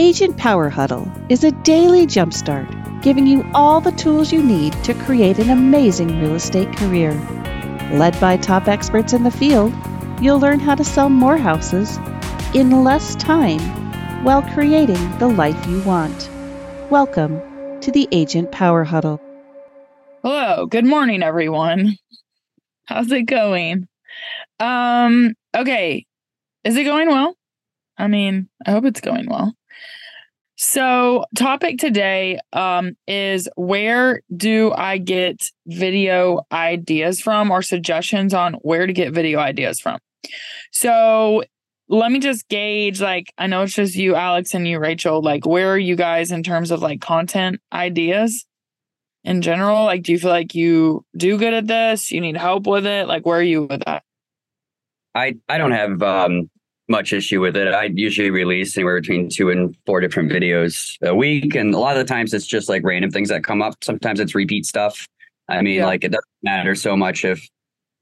Agent Power Huddle is a daily jumpstart giving you all the tools you need to create an amazing real estate career. Led by top experts in the field, you'll learn how to sell more houses in less time while creating the life you want. Welcome to the Agent Power Huddle. Hello, good morning everyone. How's it going? Um okay. Is it going well? I mean, I hope it's going well. So, topic today um, is where do I get video ideas from or suggestions on where to get video ideas from? So, let me just gauge like, I know it's just you, Alex, and you, Rachel. Like, where are you guys in terms of like content ideas in general? Like, do you feel like you do good at this? You need help with it? Like, where are you with that? I, I don't have um, much issue with it. I usually release anywhere between two and four different videos a week. And a lot of the times it's just like random things that come up. Sometimes it's repeat stuff. I mean, yeah. like it doesn't matter so much if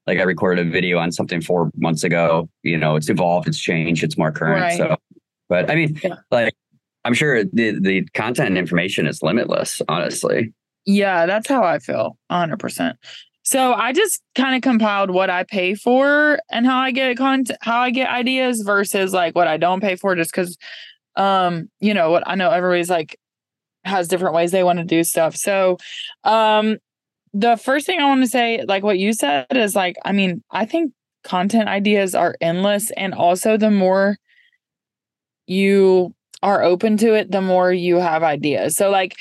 like I recorded a video on something four months ago, you know, it's evolved, it's changed, it's more current. Right. So, but I mean, yeah. like I'm sure the, the content and information is limitless, honestly. Yeah, that's how I feel 100%. So I just kind of compiled what I pay for and how I get content, how I get ideas versus like what I don't pay for, just because, um, you know, what I know everybody's like has different ways they want to do stuff. So, um, the first thing I want to say, like what you said, is like, I mean, I think content ideas are endless, and also the more you are open to it, the more you have ideas. So, like,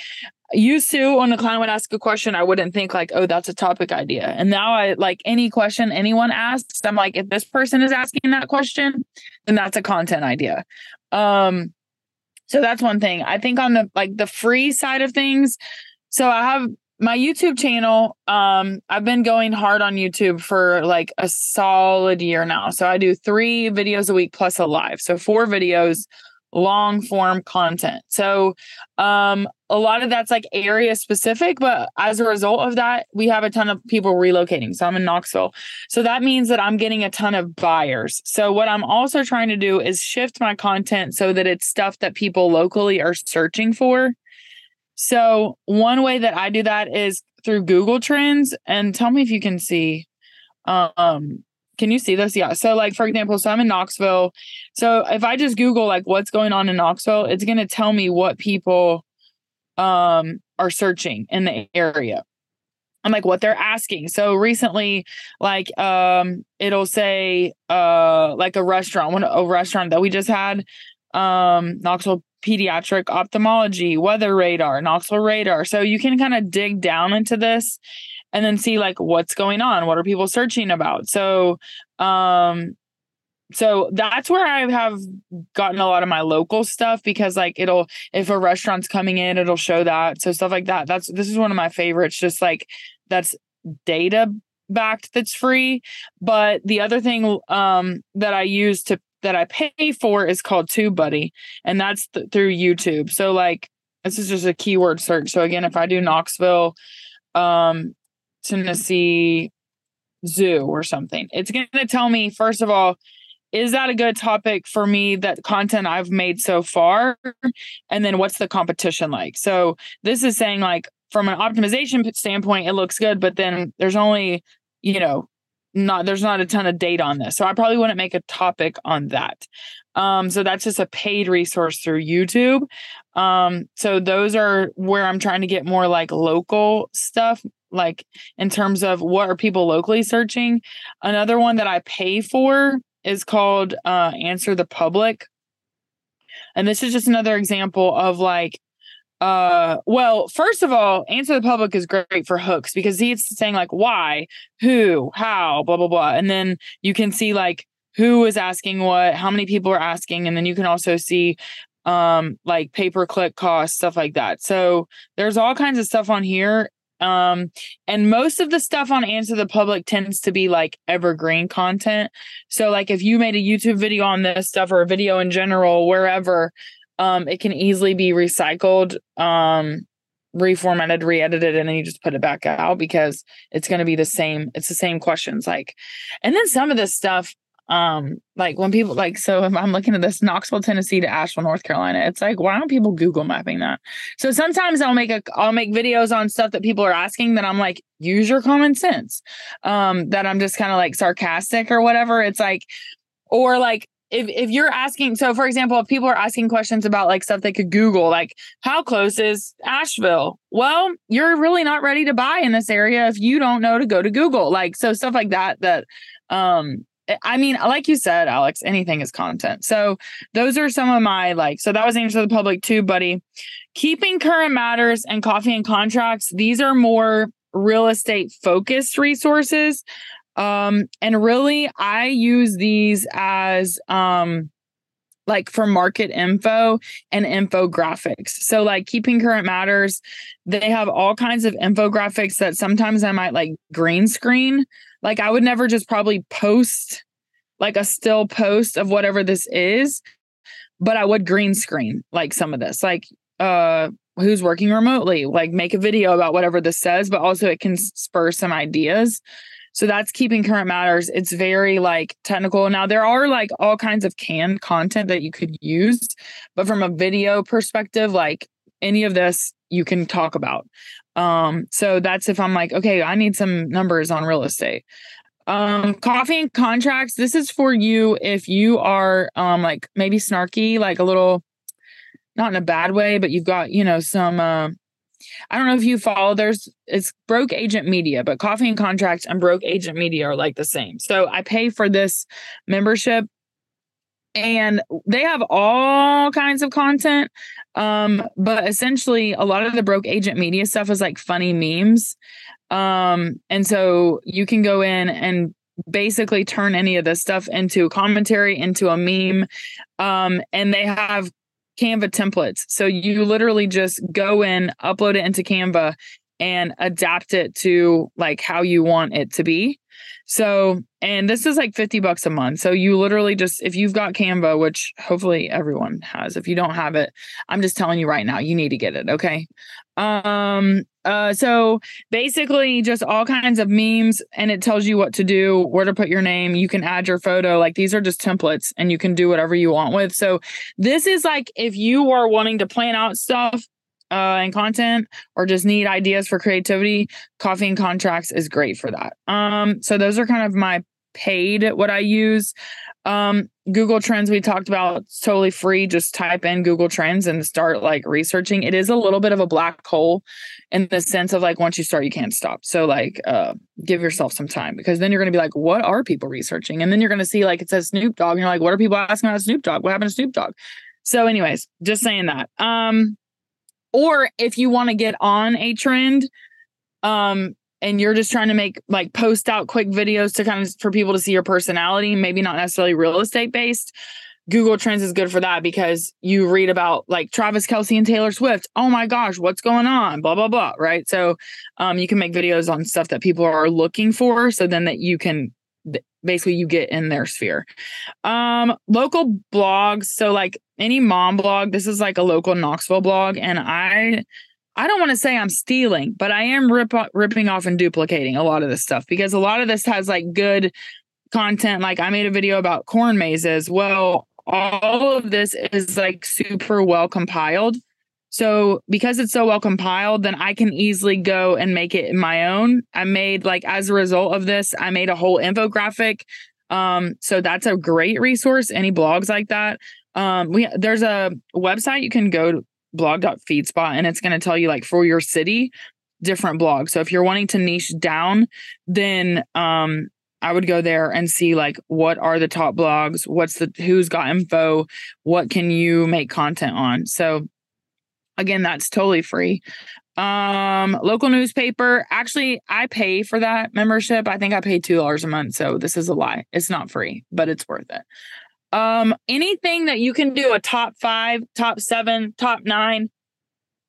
used to when a client would ask a question, I wouldn't think like, oh, that's a topic idea. And now I like any question anyone asks, I'm like, if this person is asking that question, then that's a content idea. Um, so that's one thing. I think on the like the free side of things, so I have my YouTube channel. Um, I've been going hard on YouTube for like a solid year now. So I do three videos a week plus a live. So four videos long form content. So um a lot of that's like area specific, but as a result of that, we have a ton of people relocating. So I'm in Knoxville. So that means that I'm getting a ton of buyers. So what I'm also trying to do is shift my content so that it's stuff that people locally are searching for. So one way that I do that is through Google Trends and tell me if you can see um can you see this? Yeah. So, like, for example, so I'm in Knoxville. So, if I just Google, like, what's going on in Knoxville, it's going to tell me what people um, are searching in the area. I'm like, what they're asking. So recently, like, um, it'll say, uh, like a restaurant, one a restaurant that we just had, um, Knoxville pediatric ophthalmology, weather radar, Knoxville radar. So you can kind of dig down into this and then see like what's going on? What are people searching about? So um so that's where I have gotten a lot of my local stuff because like it'll if a restaurant's coming in it'll show that. So stuff like that. That's this is one of my favorites just like that's data backed that's free. But the other thing um that I use to that I pay for is called TubeBuddy and that's th- through YouTube. So like this is just a keyword search. So again if I do Knoxville um Tennessee Zoo or something. It's going to tell me, first of all, is that a good topic for me that content I've made so far? And then what's the competition like? So this is saying, like, from an optimization standpoint, it looks good, but then there's only, you know, not there's not a ton of data on this. So I probably wouldn't make a topic on that. Um, so that's just a paid resource through YouTube. Um, so those are where I'm trying to get more like local stuff, like in terms of what are people locally searching. Another one that I pay for is called uh, Answer the Public. And this is just another example of like uh well first of all answer the public is great for hooks because he's saying like why who how blah blah blah and then you can see like who is asking what how many people are asking and then you can also see um like pay per click costs stuff like that so there's all kinds of stuff on here um and most of the stuff on answer the public tends to be like evergreen content. So like if you made a youtube video on this stuff or a video in general wherever um it can easily be recycled um reformatted re-edited and then you just put it back out because it's going to be the same it's the same questions like and then some of this stuff um like when people like so if i'm looking at this knoxville tennessee to asheville north carolina it's like why aren't people google mapping that? So sometimes i'll make a i'll make videos on stuff that people are asking that i'm like use your common sense. Um that i'm just kind of like sarcastic or whatever. It's like or like if if you're asking so for example if people are asking questions about like stuff they could google like how close is asheville? Well you're really not ready to buy in this area if you don't know to go to google. Like so stuff like that that um I mean, like you said, Alex, anything is content. So those are some of my like, so that was answer to the public TubeBuddy. Keeping current matters and coffee and contracts, these are more real estate focused resources. Um, and really I use these as um like for market info and infographics. So like keeping current matters, they have all kinds of infographics that sometimes I might like green screen like I would never just probably post like a still post of whatever this is, but I would green screen like some of this. Like uh who's working remotely, like make a video about whatever this says, but also it can spur some ideas. So that's keeping current matters. It's very like technical. Now there are like all kinds of canned content that you could use, but from a video perspective, like any of this you can talk about. Um, so that's if I'm like, okay, I need some numbers on real estate. Um, coffee and contracts. This is for you if you are um like maybe snarky, like a little not in a bad way, but you've got, you know, some uh I don't know if you follow there's it's broke agent media, but coffee and contracts and broke agent media are like the same. So I pay for this membership and they have all kinds of content um but essentially a lot of the broke agent media stuff is like funny memes um and so you can go in and basically turn any of this stuff into commentary into a meme um and they have canva templates. So you literally just go in upload it into canva and adapt it to like how you want it to be so, and this is like 50 bucks a month. So you literally just, if you've got Canva, which hopefully everyone has, if you don't have it, I'm just telling you right now, you need to get it. Okay. Um, uh, so basically just all kinds of memes and it tells you what to do, where to put your name. You can add your photo. Like these are just templates and you can do whatever you want with. So this is like if you are wanting to plan out stuff uh, and content or just need ideas for creativity, coffee and contracts is great for that. Um, so those are kind of my paid what I use. Um, Google Trends we talked about it's totally free. Just type in Google Trends and start like researching. It is a little bit of a black hole in the sense of like once you start, you can't stop. So like uh give yourself some time because then you're gonna be like, what are people researching? And then you're gonna see like it says Snoop Dogg, and you're like, what are people asking about Snoop Dogg? What happened to Snoop Dogg? So, anyways, just saying that. Um or if you want to get on a trend um and you're just trying to make like post out quick videos to kind of for people to see your personality maybe not necessarily real estate based google trends is good for that because you read about like travis Kelce and taylor swift. Oh my gosh what's going on? Blah blah blah right? So um you can make videos on stuff that people are looking for so then that you can basically you get in their sphere. Um, local blogs. So like any mom blog, this is like a local Knoxville blog, and I I don't want to say I'm stealing, but I am rip, ripping off and duplicating a lot of this stuff because a lot of this has like good content. Like I made a video about corn mazes. Well, all of this is like super well compiled. So because it's so well compiled, then I can easily go and make it my own. I made like as a result of this, I made a whole infographic. Um, so that's a great resource. Any blogs like that. Um, we there's a website you can go to blog.feedspot and it's going to tell you like for your city different blogs. So if you're wanting to niche down, then um I would go there and see like what are the top blogs, what's the who's got info, what can you make content on. So Again, that's totally free. Um, local newspaper. Actually, I pay for that membership. I think I pay two dollars a month. So this is a lie. It's not free, but it's worth it. Um, anything that you can do a top five, top seven, top nine,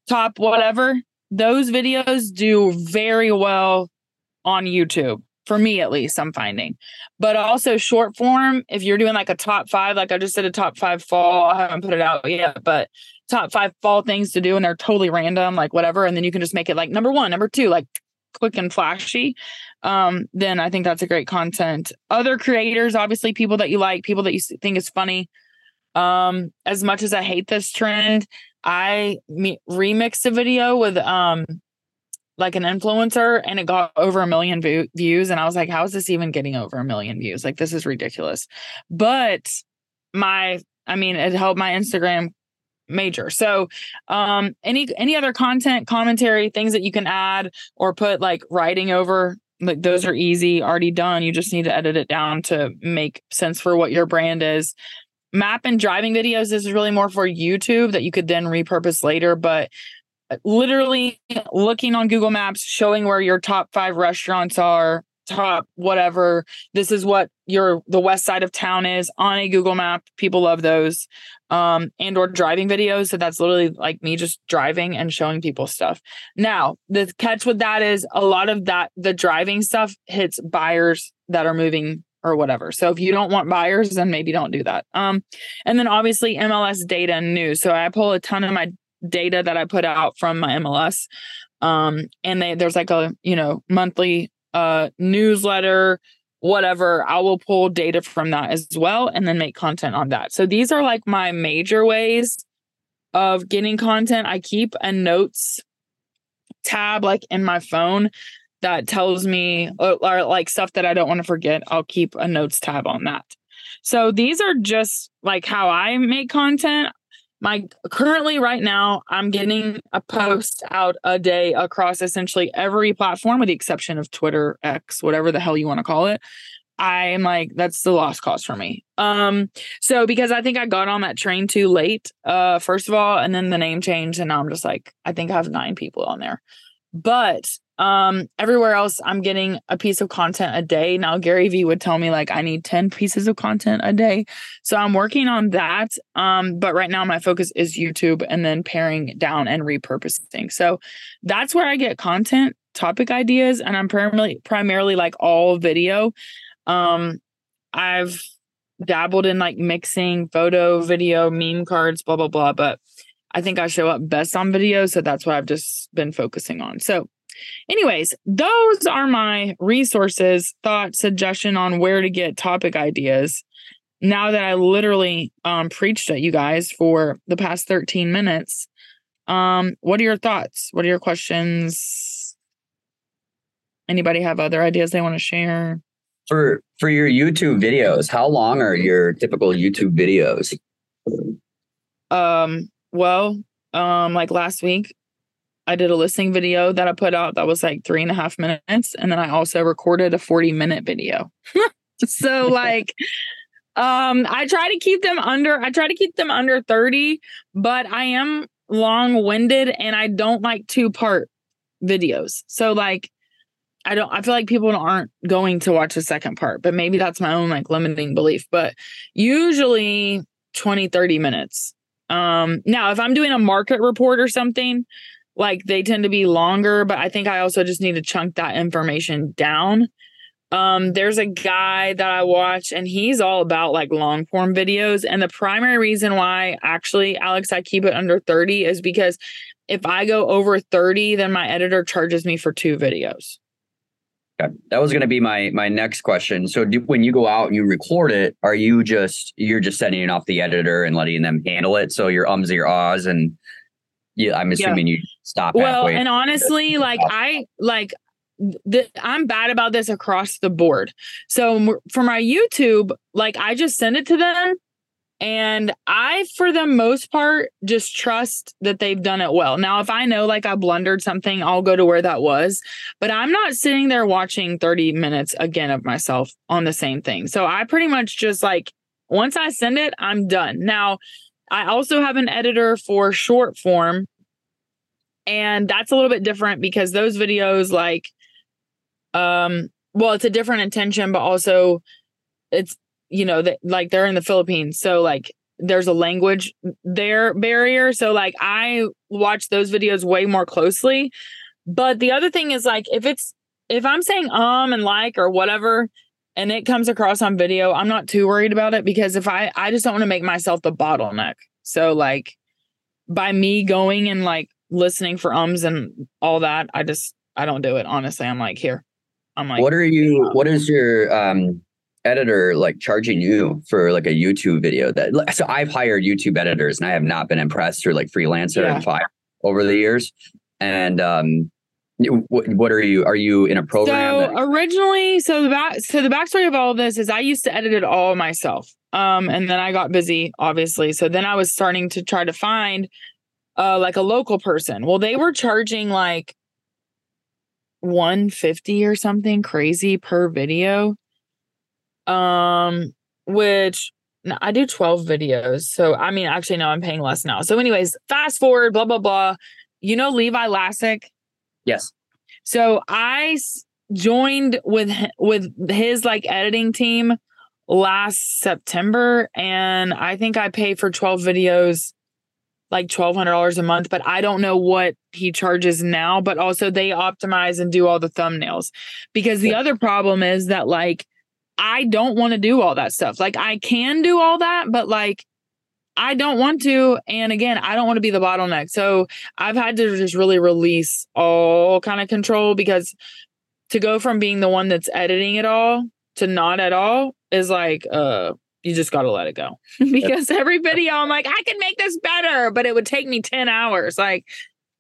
top whatever, those videos do very well on YouTube. For me, at least, I'm finding. But also short form, if you're doing like a top five, like I just did a top five fall, I haven't put it out yet, but top five fall things to do and they're totally random, like whatever. And then you can just make it like number one, number two, like quick and flashy. um, then I think that's a great content. Other creators, obviously, people that you like, people that you think is funny. Um, as much as I hate this trend, I me- remixed a video with um like an influencer and it got over a million views and I was like how is this even getting over a million views? Like this is ridiculous. But my I mean it helped my Instagram major. So um any any other content, commentary, things that you can add or put like writing over like those are easy, already done. You just need to edit it down to make sense for what your brand is map and driving videos this is really more for youtube that you could then repurpose later but literally looking on google maps showing where your top five restaurants are top whatever this is what your the west side of town is on a google map people love those um and or driving videos so that's literally like me just driving and showing people stuff now the catch with that is a lot of that the driving stuff hits buyers that are moving or whatever. So if you don't want buyers, then maybe don't do that. Um, and then obviously MLS data and news. So I pull a ton of my data that I put out from my MLS. Um, and they there's like a you know monthly uh newsletter, whatever. I will pull data from that as well and then make content on that. So these are like my major ways of getting content. I keep a notes tab like in my phone that tells me or, or like stuff that I don't want to forget, I'll keep a notes tab on that. So these are just like how I make content. My currently right now, I'm getting a post out a day across essentially every platform with the exception of Twitter, X, whatever the hell you want to call it. I'm like, that's the lost cause for me. Um, so because I think I got on that train too late, uh, first of all, and then the name changed, and now I'm just like, I think I have nine people on there. But um, everywhere else, I'm getting a piece of content a day. Now, Gary Vee would tell me like I need 10 pieces of content a day. So I'm working on that. Um, but right now my focus is YouTube and then paring down and repurposing. So that's where I get content, topic ideas, and I'm primarily primarily like all video. Um, I've dabbled in like mixing photo, video, meme cards, blah, blah, blah. But I think I show up best on video. So that's what I've just been focusing on. So Anyways, those are my resources, thought, suggestion on where to get topic ideas. Now that I literally um, preached at you guys for the past 13 minutes, um, what are your thoughts? What are your questions? Anybody have other ideas they want to share? For for your YouTube videos, how long are your typical YouTube videos? Um, well, um, like last week, I did a listing video that I put out that was like three and a half minutes. And then I also recorded a 40 minute video. so like um I try to keep them under I try to keep them under 30, but I am long-winded and I don't like two-part videos. So like I don't I feel like people aren't going to watch the second part, but maybe that's my own like limiting belief. But usually 20, 30 minutes. Um now if I'm doing a market report or something, like they tend to be longer, but I think I also just need to chunk that information down. Um, there's a guy that I watch and he's all about like long form videos. And the primary reason why actually, Alex, I keep it under 30 is because if I go over 30, then my editor charges me for two videos. Okay. That was going to be my my next question. So do, when you go out and you record it, are you just you're just sending it off the editor and letting them handle it? So your ums, and your ahs, and yeah, I'm assuming yeah. you stop. Well, and honestly, like I like the, I'm bad about this across the board. So for my YouTube, like I just send it to them and I, for the most part, just trust that they've done it well. Now, if I know like I blundered something, I'll go to where that was, but I'm not sitting there watching 30 minutes again of myself on the same thing. So I pretty much just like, once I send it, I'm done. Now, I also have an editor for short form. And that's a little bit different because those videos, like, um, well, it's a different intention, but also it's, you know, that like they're in the Philippines. So, like, there's a language there barrier. So, like, I watch those videos way more closely. But the other thing is, like, if it's, if I'm saying um and like or whatever, and it comes across on video, I'm not too worried about it because if I I just don't want to make myself the bottleneck. So like by me going and like listening for ums and all that, I just I don't do it. Honestly, I'm like here. I'm like, what are you? What is your um editor like charging you for like a YouTube video? That so I've hired YouTube editors and I have not been impressed through like freelancer Yeah. and Fiverr over the years. And um, what, what are you? Are you in a program? So that- originally, so the back, so the backstory of all of this is I used to edit it all myself, um, and then I got busy, obviously. So then I was starting to try to find, uh, like a local person. Well, they were charging like one fifty or something crazy per video, um, which no, I do twelve videos. So I mean, actually, no, I'm paying less now. So, anyways, fast forward, blah blah blah. You know Levi Lascsak. Yes. So I joined with with his like editing team last September, and I think I pay for twelve videos like twelve hundred dollars a month. But I don't know what he charges now. But also they optimize and do all the thumbnails because the other problem is that like I don't want to do all that stuff. Like I can do all that, but like. I don't want to. And again, I don't want to be the bottleneck. So I've had to just really release all kind of control because to go from being the one that's editing it all to not at all is like uh you just got to let it go because every video I'm like I can make this better but it would take me 10 hours like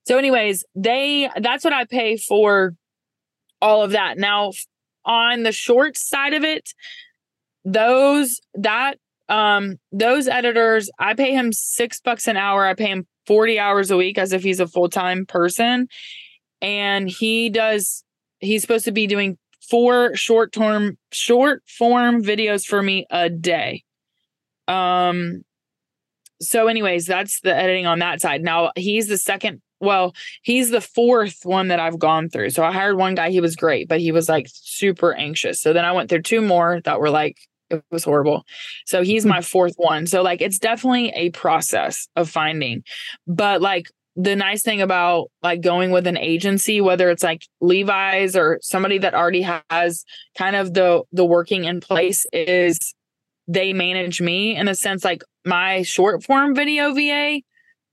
so anyways they that's what I pay for all of that now on the short side of it those that um those editors I pay him 6 bucks an hour. I pay him 40 hours a week as if he's a full-time person. And he does he's supposed to be doing four short term short form videos for me a day. Um so anyways that's the editing on that side. Now he's the second well he's the fourth one that i've gone through. So i hired one guy. He was great but he was like super anxious. So then i went through two more that were like it was horrible. So he's hmm. my fourth one. So like it's definitely a process of finding. But like the nice thing about like going with an agency whether it's like levi's or somebody that already has kind of the the working in place is they manage me in a sense like my short form video va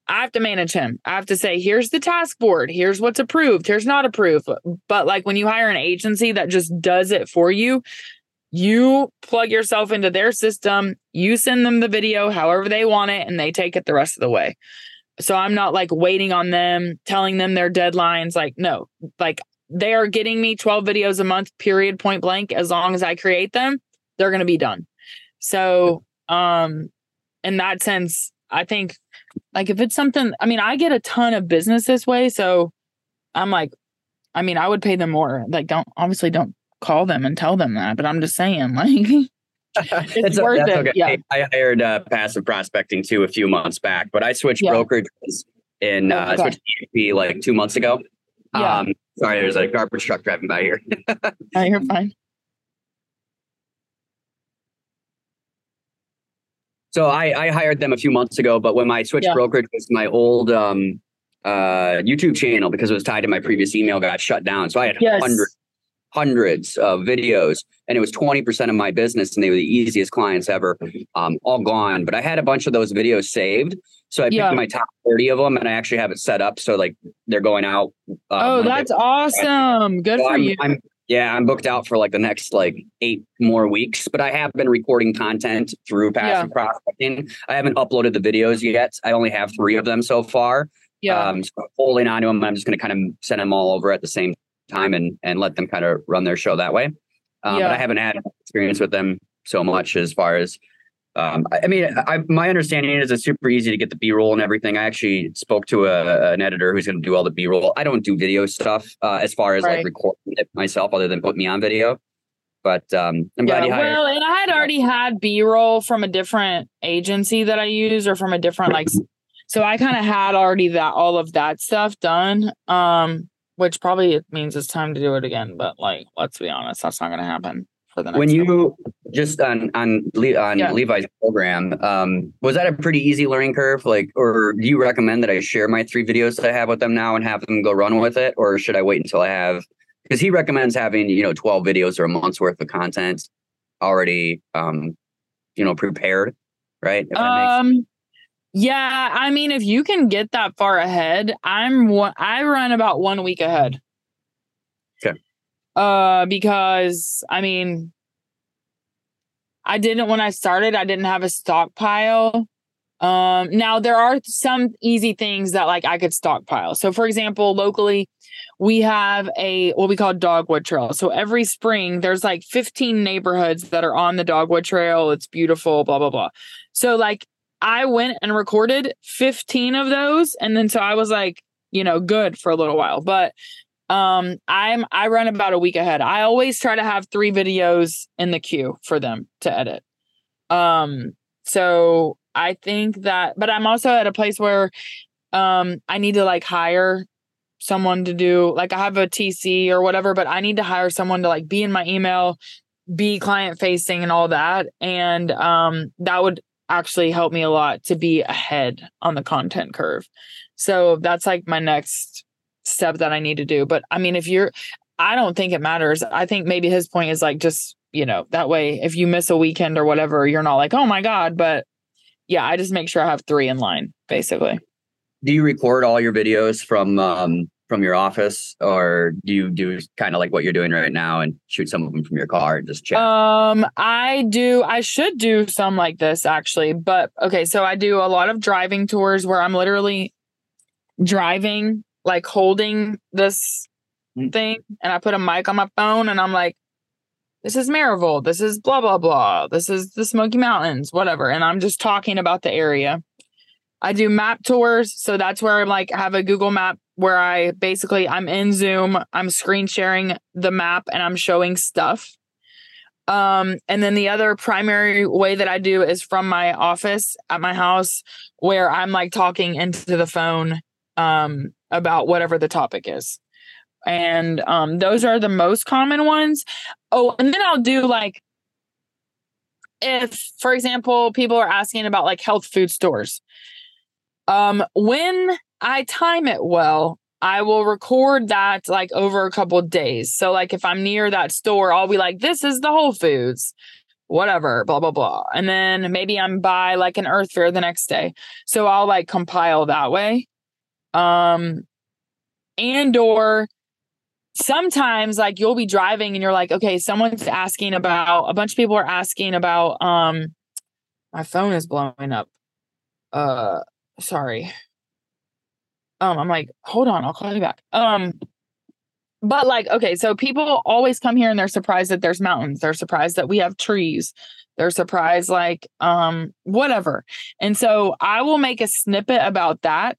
i have to manage him. I have to say here's the task board. Here's what's approved. Here's not approved. But like when you hire an agency that just does it for you you plug yourself into their system you send them the video however they want it and they take it the rest of the way so I'm not like waiting on them, telling them their deadlines. Like, no, like they are getting me 12 videos a month, period, point blank. As long as I create them, they're going to be done. So, um, in that sense, I think like if it's something, I mean, I get a ton of business this way. So I'm like, I mean, I would pay them more. Like, don't obviously don't call them and tell them that, but I'm just saying, like, It's worth that's it, okay. yeah. I hired uh, passive prospecting too a few months back, but I switched Yeah. brokerages in Oh, uh, I okay. switched to like two months ago. Yeah. Um, sorry, there's a garbage truck driving by here. no, you're fine. So I, I hired them a few months ago, but when my switch Yeah. brokerage, my old um, uh, YouTube channel because it was tied to my previous email got shut down. So I had Yes. hundreds, hundreds of videos, and it was twenty percent of my business, and they were the easiest clients ever, um, all gone. But I had a bunch of those videos saved, so I picked Yeah. my top thirty of them, and I actually have it set up so like they're going out. Uh, oh, that's awesome. Good So for I'm, you. I'm yeah, I'm booked out for like the next like eight more weeks, but I have been recording content through passive prospecting. I haven't uploaded the videos yet. I only have three of them so far. yeah. Um, so I'm holding on to them. I'm just going to kind of send them all over at the same time and and let them kind of run their show that way. Um, Yeah. But I haven't had experience with them so much as far as. Um, I, I mean, I, my understanding is it's super easy to get the B roll and everything. I actually spoke to a, an editor who's going to do all the B roll. I don't do video stuff uh, as far as Right. like recording it myself, other than put me on video. But um, I'm glad you hired. well, and I had already had B roll from a different agency that I use or from a different like so I kind of had already that all of that stuff done. Um, which probably means it's time to do it again, but like let's be honest, that's not gonna happen for the next when you just on on Le- on Yeah. Levi's program, um, was that a pretty easy learning curve? Like, or do you recommend that I share my three videos that I have with them now and have them go run with it, or should I wait until I have? Because he recommends having you know twelve videos or a month's worth of content already, um, you know, prepared, right? If that makes- Um yeah, I mean if you can get that far ahead, I'm one I run about one week ahead. Okay. Uh, because I mean, I didn't when I started, I didn't have a stockpile. Um, now there are some easy things that like I could stockpile. So for example, locally, we have a what we call dogwood trail. So every spring there's like 15 neighborhoods that are on the dogwood trail. It's beautiful, blah, blah, blah. So like I went and recorded 15 of those. And then so I was like, you know, good for a little while. But um i'm i run about a week ahead i always try to have three videos in the queue for them to edit um so i think that but i'm also at a place where um i need to like hire someone to do like i have a tc or whatever but i need to hire someone to like be in my email be client facing and all that and um that would actually helped me a lot to be ahead on the content curve so that's like my next step that I need to do. But I mean, if you're, I don't think it matters. I think maybe his point is like just, you know, that way if you miss a weekend or whatever, you're not like, oh my God. But yeah, I just make sure I have three in line basically. Do you record all your videos from, um, from your office or do you do kind of like what you're doing right now and shoot some of them from your car and just chat? Um, I do. I should do some like this actually, but okay. So I do a lot of driving tours where I'm literally driving like holding this mm. thing and I put a mic on my phone and I'm like, this is Maryville, this is blah blah blah, this is the Smoky Mountains, whatever. And I'm just talking about the area. I do map tours. So that's where I'm like have a Google map where I basically I'm in Zoom, I'm screen sharing the map and I'm showing stuff. Um, and then the other primary way that I do is from my office at my house where I'm like talking into the phone um about whatever the topic is. And um, those are the most common ones. Oh, and then I'll do like, if, for example, people are asking about like health food stores. Um, when I time it well, I will record that like over a couple days. So, like, if I'm near that store, I'll be like, this is the Whole Foods, whatever, blah, blah, blah. And then maybe I'm by like an Earth Fare the next day. So I'll like compile that way. Um, and or sometimes like you'll be driving and you're like, okay, someone's asking about a bunch of people are asking about um my phone is blowing up. Uh sorry. Um, I'm like, hold on, I'll call you back. Um, but like, okay, so people always come here and they're surprised that there's mountains. They're surprised that we have trees. They're surprised, like, um, whatever. And so I will make a snippet about that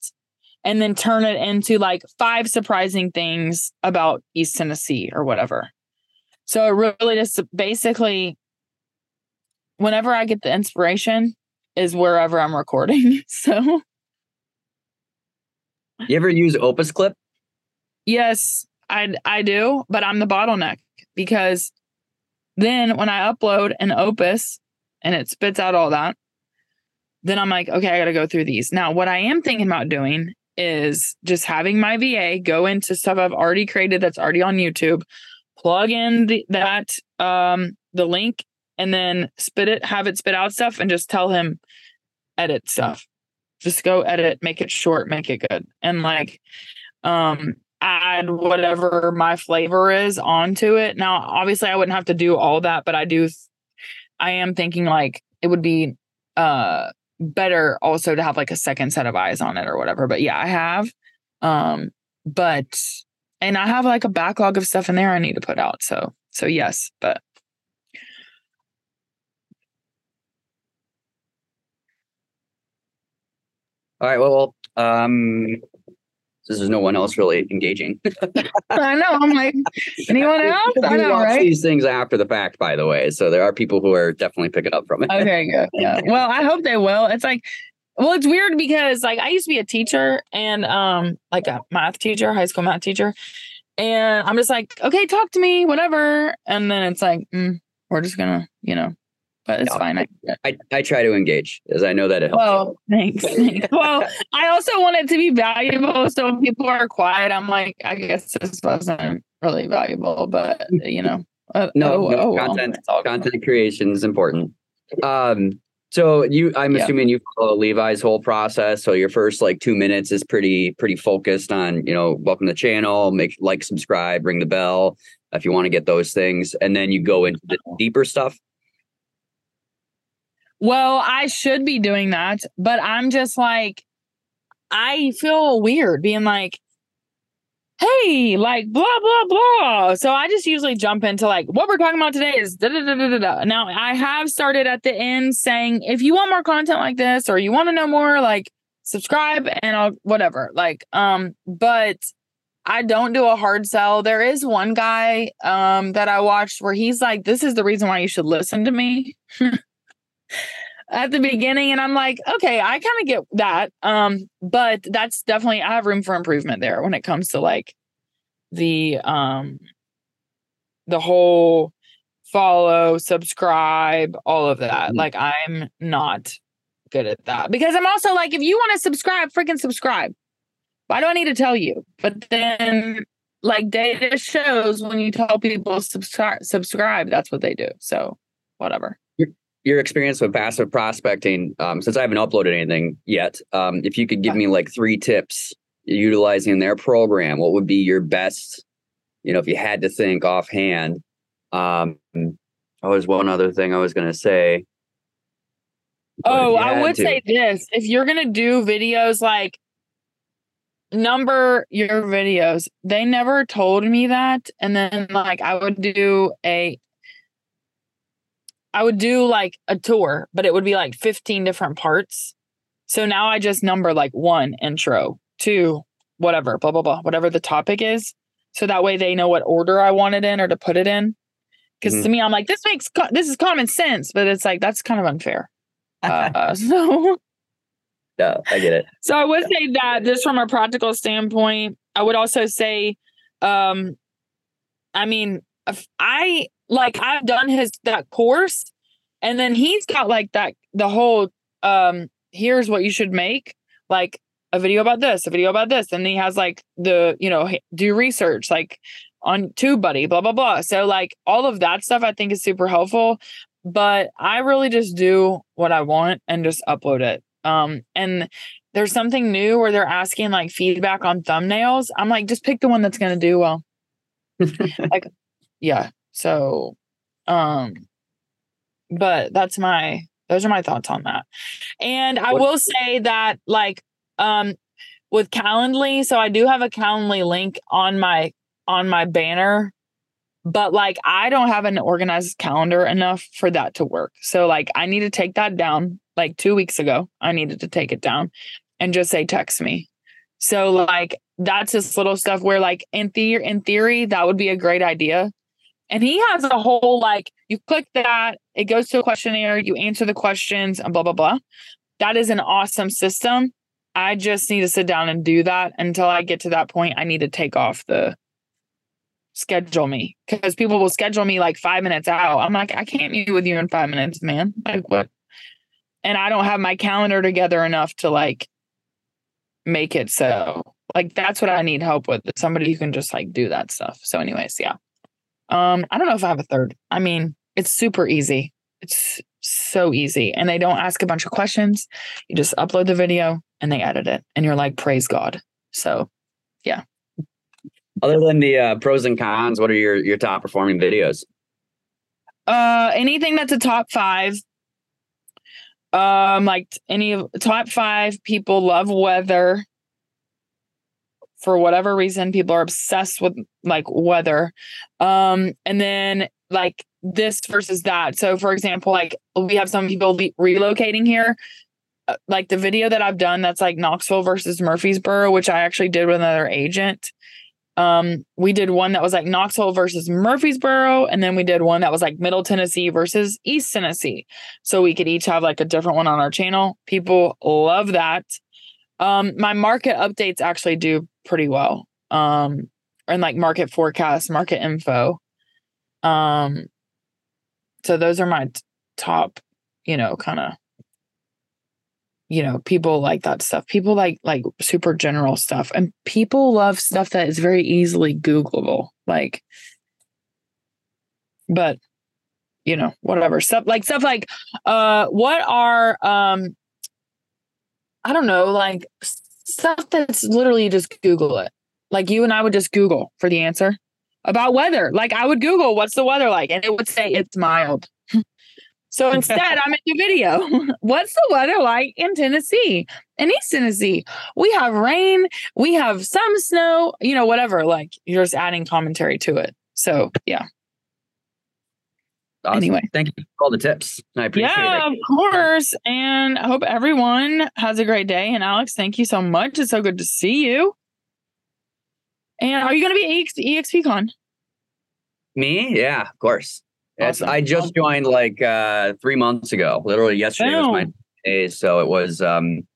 and then turn it into like five surprising things about East Tennessee or whatever. So it really just basically, whenever I get the inspiration, is wherever I'm recording. So, you ever use Opus Clip? Yes, I I do, but I'm the bottleneck because then when I upload an Opus and it spits out all that, then I'm like, okay, I got to go through these. Now, what I am thinking about doing is just having my VA go into stuff I've already created that's already on YouTube, plug in the, that um the link and then spit it, have it spit out stuff and just tell him edit stuff. Just go edit, make it short, make it good. And like um add whatever my flavor is onto it. Now, obviously I wouldn't have to do all that, but I do I am thinking like it would be uh better also to have like a second set of eyes on it or whatever. But yeah, I have. Um, but and I have like a backlog of stuff in there I need to put out. So so yes, but all right. Well, um, there's no one else really engaging. I know. I'm like, anyone else? I know, right? These things after the fact, by the way. So there are people who are definitely picking up from it. Okay, good. Yeah. Well, I hope they will. It's like, well, it's weird because like I used to be a teacher and um like a math teacher, high school math teacher, and I'm just like, okay, talk to me, whatever. And then it's like, mm, we're just gonna, you know, but it's no, fine. I, I, I try to engage as I know that it helps. Well, thanks. thanks. well, I also want it to be valuable. So when people are quiet, I'm like, I guess this wasn't really valuable, but you know, uh, no, oh, no oh, content, well, content creation is important. Um, So you, I'm Yeah. assuming you follow Levi's whole process. So your first like two minutes is pretty pretty focused on you know welcome to the channel, make like subscribe, ring the bell if you want to get those things, and then you go into the deeper stuff. Well, I should be doing that, but I'm just like, I feel weird being like, hey, like blah, blah, blah. So I just usually jump into like, what we're talking about today is da da da da da. Now, I have started at the end saying, if you want more content like this or you want to know more, like subscribe and I'll whatever. Like, um, but I don't do a hard sell. There is one guy um that I watched where he's like, this is the reason why you should listen to me. at the beginning and I'm like, okay, I kind of get that. Um, but that's definitely I have room for improvement there when it comes to like the um the whole follow, subscribe, all of that. Mhm. Like I'm not good at that. Because I'm also like if you want to subscribe, freaking subscribe. Why do I need to tell you? But then like data shows when you tell people subscribe subscribe, that's what they do. So whatever. Your experience with passive prospecting, um, since I haven't uploaded anything yet, um, if you could give me like three tips utilizing their program, what would be your best? You know, if you had to think offhand. Um, oh, there's one other thing I was going to say. Oh, I would to- say this. If you're going to do videos like number your videos, they never told me that. And then like I would do a I would do like a tour, but it would be like 15 different parts. So now I just number like one intro, two, whatever, blah blah blah, whatever the topic is. So that way they know what order I want it in or to put it in. Because to me, I'm like, this makes co- this is common sense, but it's like that's kind of unfair. Uh, so yeah, I get it. so I would say that just from a practical standpoint, I would also say, um, I mean, I like I've done his that course, and then he's got like that the whole um here's what you should make like a video about this, a video about this, and he has like the you know do research like on TubeBuddy, blah blah blah. So like all of that stuff I think is super helpful, but I really just do what I want and just upload it. Um, and there's something new where they're asking like feedback on thumbnails. I'm like, just pick the one that's gonna do well. like, yeah. So, um, but that's my those are my thoughts on that. And I What- will say that like um with Calendly, so I do have a Calendly link on my on my banner, but like I don't have an organized calendar enough for that to work. So like I need to take that down. Like 2 weeks ago, I needed to take it down and just say text me. So like that's just little stuff where like in theory in theory that would be a great idea. And he has a whole like you click that, it goes to a questionnaire, you answer the questions and blah blah blah. That is an awesome system. I just need to sit down and do that until I get to that point. I need to take off the schedule me because people will schedule me like five minutes out. I'm like, I can't meet with you in five minutes, man. Like what? And I don't have my calendar together enough to like make it so. Like that's what I need help with. Somebody who can just like do that stuff. So, anyways, yeah. Um, I don't know if I have a third. I mean, it's super easy. It's so easy. And they don't ask a bunch of questions. You just upload the video and they edit it. And you're like, praise God. So yeah. Other than the uh, pros and cons, what are your your top performing videos? uh anything that's a top five. Um, like any of top five, people love weather. For whatever reason, people are obsessed with like weather. Um, and then like this versus that. So, for example, like we have some people le- relocating here. Uh, like the video that I've done that's like Knoxville versus Murfreesboro, which I actually did with another agent. Um, we did one that was like Knoxville versus Murfreesboro, and then we did one that was like Middle Tennessee versus East Tennessee. So we could each have like a different one on our channel. People love that. Um, my market updates actually do pretty well. Um, and like market forecast, market info. Um, so those are my t- top, you know, kind of you know people like that stuff people like like super general stuff and people love stuff that is very easily googleable like but you know, whatever stuff like stuff like uh what are um I don't know, like stuff that's literally just Google it. Like you and I would just Google for the answer about weather. Like I would Google what's the weather like, and it would say it's mild. so instead, I'm in the video. what's the weather like in Tennessee, in East Tennessee? We have rain, we have some snow, you know, whatever. Like you're just adding commentary to it. So yeah. Awesome. Anyway. thank you for all the tips. I appreciate it. Yeah, it. of course. And I hope everyone has a great day. And Alex, thank you so much. It's so good to see you. And are you going to be EX- EXPCon? Me? Yeah, of course. Awesome. I just joined like uh three months ago. Literally yesterday was my day, so it was um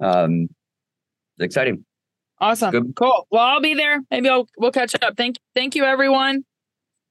um exciting. Awesome. Good. Cool. Well, I'll be there. Maybe I'll, we'll catch up. Thank, thank you, everyone.